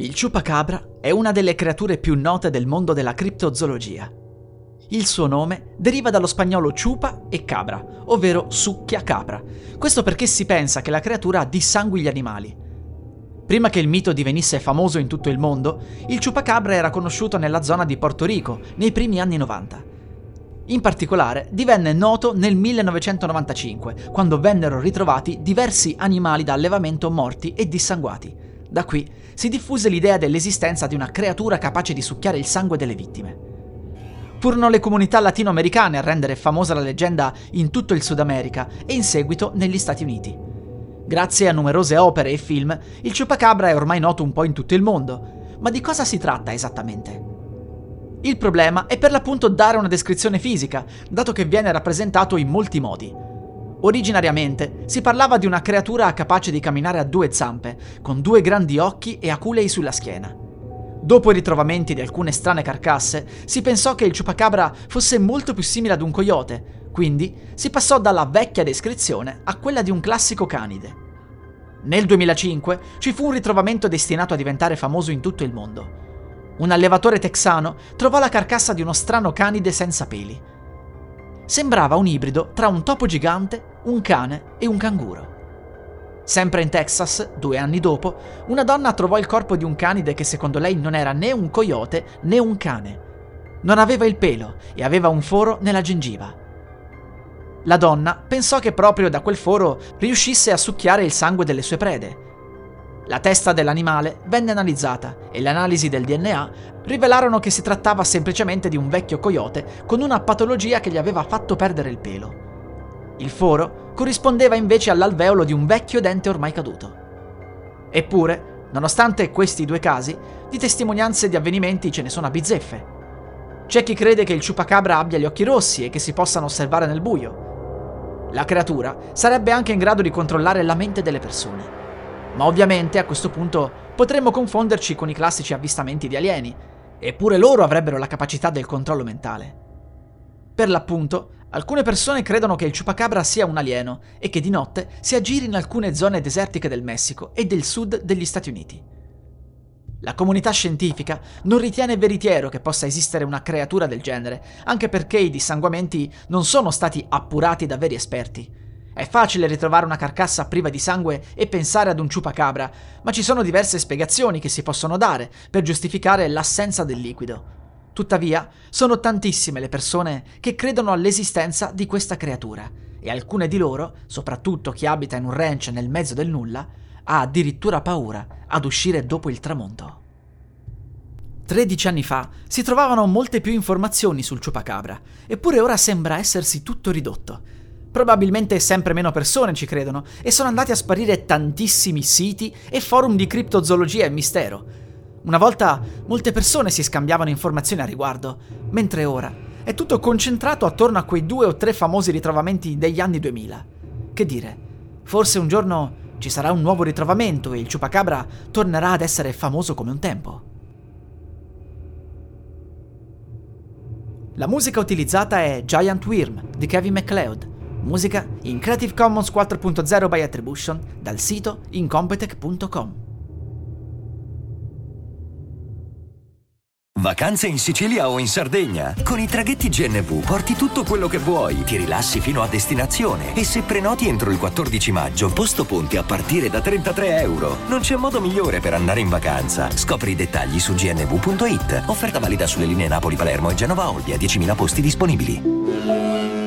Il ciupacabra è una delle creature più note del mondo della criptozoologia. Il suo nome deriva dallo spagnolo ciupa e cabra, ovvero succhia capra. Questo perché si pensa che la creatura dissangui gli animali. Prima che il mito divenisse famoso in tutto il mondo, il ciupacabra era conosciuto nella zona di Porto Rico nei primi anni 90. In particolare divenne noto nel 1995, quando vennero ritrovati diversi animali da allevamento morti e dissanguati. Da qui si diffuse l'idea dell'esistenza di una creatura capace di succhiare il sangue delle vittime. Furono le comunità latinoamericane a rendere famosa la leggenda in tutto il Sud America e in seguito negli Stati Uniti. Grazie a numerose opere e film, il ciupacabra è ormai noto un po' in tutto il mondo. Ma di cosa si tratta esattamente? Il problema è per l'appunto dare una descrizione fisica, dato che viene rappresentato in molti modi. Originariamente si parlava di una creatura capace di camminare a due zampe, con due grandi occhi e aculei sulla schiena. Dopo i ritrovamenti di alcune strane carcasse, si pensò che il ciupacabra fosse molto più simile ad un coyote, quindi si passò dalla vecchia descrizione a quella di un classico canide. Nel 2005 ci fu un ritrovamento destinato a diventare famoso in tutto il mondo. Un allevatore texano trovò la carcassa di uno strano canide senza peli sembrava un ibrido tra un topo gigante, un cane e un canguro. Sempre in Texas, due anni dopo, una donna trovò il corpo di un canide che secondo lei non era né un coyote né un cane. Non aveva il pelo e aveva un foro nella gengiva. La donna pensò che proprio da quel foro riuscisse a succhiare il sangue delle sue prede la testa dell'animale venne analizzata e le analisi del DNA rivelarono che si trattava semplicemente di un vecchio coyote con una patologia che gli aveva fatto perdere il pelo. Il foro corrispondeva invece all'alveolo di un vecchio dente ormai caduto. Eppure, nonostante questi due casi, di testimonianze di avvenimenti ce ne sono a bizzeffe. C'è chi crede che il ciupacabra abbia gli occhi rossi e che si possano osservare nel buio. La creatura sarebbe anche in grado di controllare la mente delle persone. Ma ovviamente a questo punto potremmo confonderci con i classici avvistamenti di alieni, eppure loro avrebbero la capacità del controllo mentale. Per l'appunto, alcune persone credono che il ciupacabra sia un alieno e che di notte si aggiri in alcune zone desertiche del Messico e del sud degli Stati Uniti. La comunità scientifica non ritiene veritiero che possa esistere una creatura del genere, anche perché i dissanguamenti non sono stati appurati da veri esperti, è facile ritrovare una carcassa priva di sangue e pensare ad un ciupacabra, ma ci sono diverse spiegazioni che si possono dare per giustificare l'assenza del liquido. Tuttavia, sono tantissime le persone che credono all'esistenza di questa creatura, e alcune di loro, soprattutto chi abita in un ranch nel mezzo del nulla, ha addirittura paura ad uscire dopo il tramonto. 13 anni fa si trovavano molte più informazioni sul ciupacabra, eppure ora sembra essersi tutto ridotto. Probabilmente sempre meno persone ci credono e sono andati a sparire tantissimi siti e forum di criptozoologia e mistero. Una volta molte persone si scambiavano informazioni a riguardo, mentre ora è tutto concentrato attorno a quei due o tre famosi ritrovamenti degli anni 2000. Che dire, forse un giorno ci sarà un nuovo ritrovamento e il ciupacabra tornerà ad essere famoso come un tempo. La musica utilizzata è Giant Worm di Kevin MacLeod Musica in Creative Commons 4.0 by Attribution dal sito incompetech.com. Vacanze in Sicilia o in Sardegna? Con i traghetti GNV porti tutto quello che vuoi, ti rilassi fino a destinazione e se prenoti entro il 14 maggio, posto ponti a partire da 33 euro. Non c'è modo migliore per andare in vacanza. Scopri i dettagli su gnv.it. Offerta valida sulle linee Napoli-Palermo e Genova-Olbia, 10.000 posti disponibili.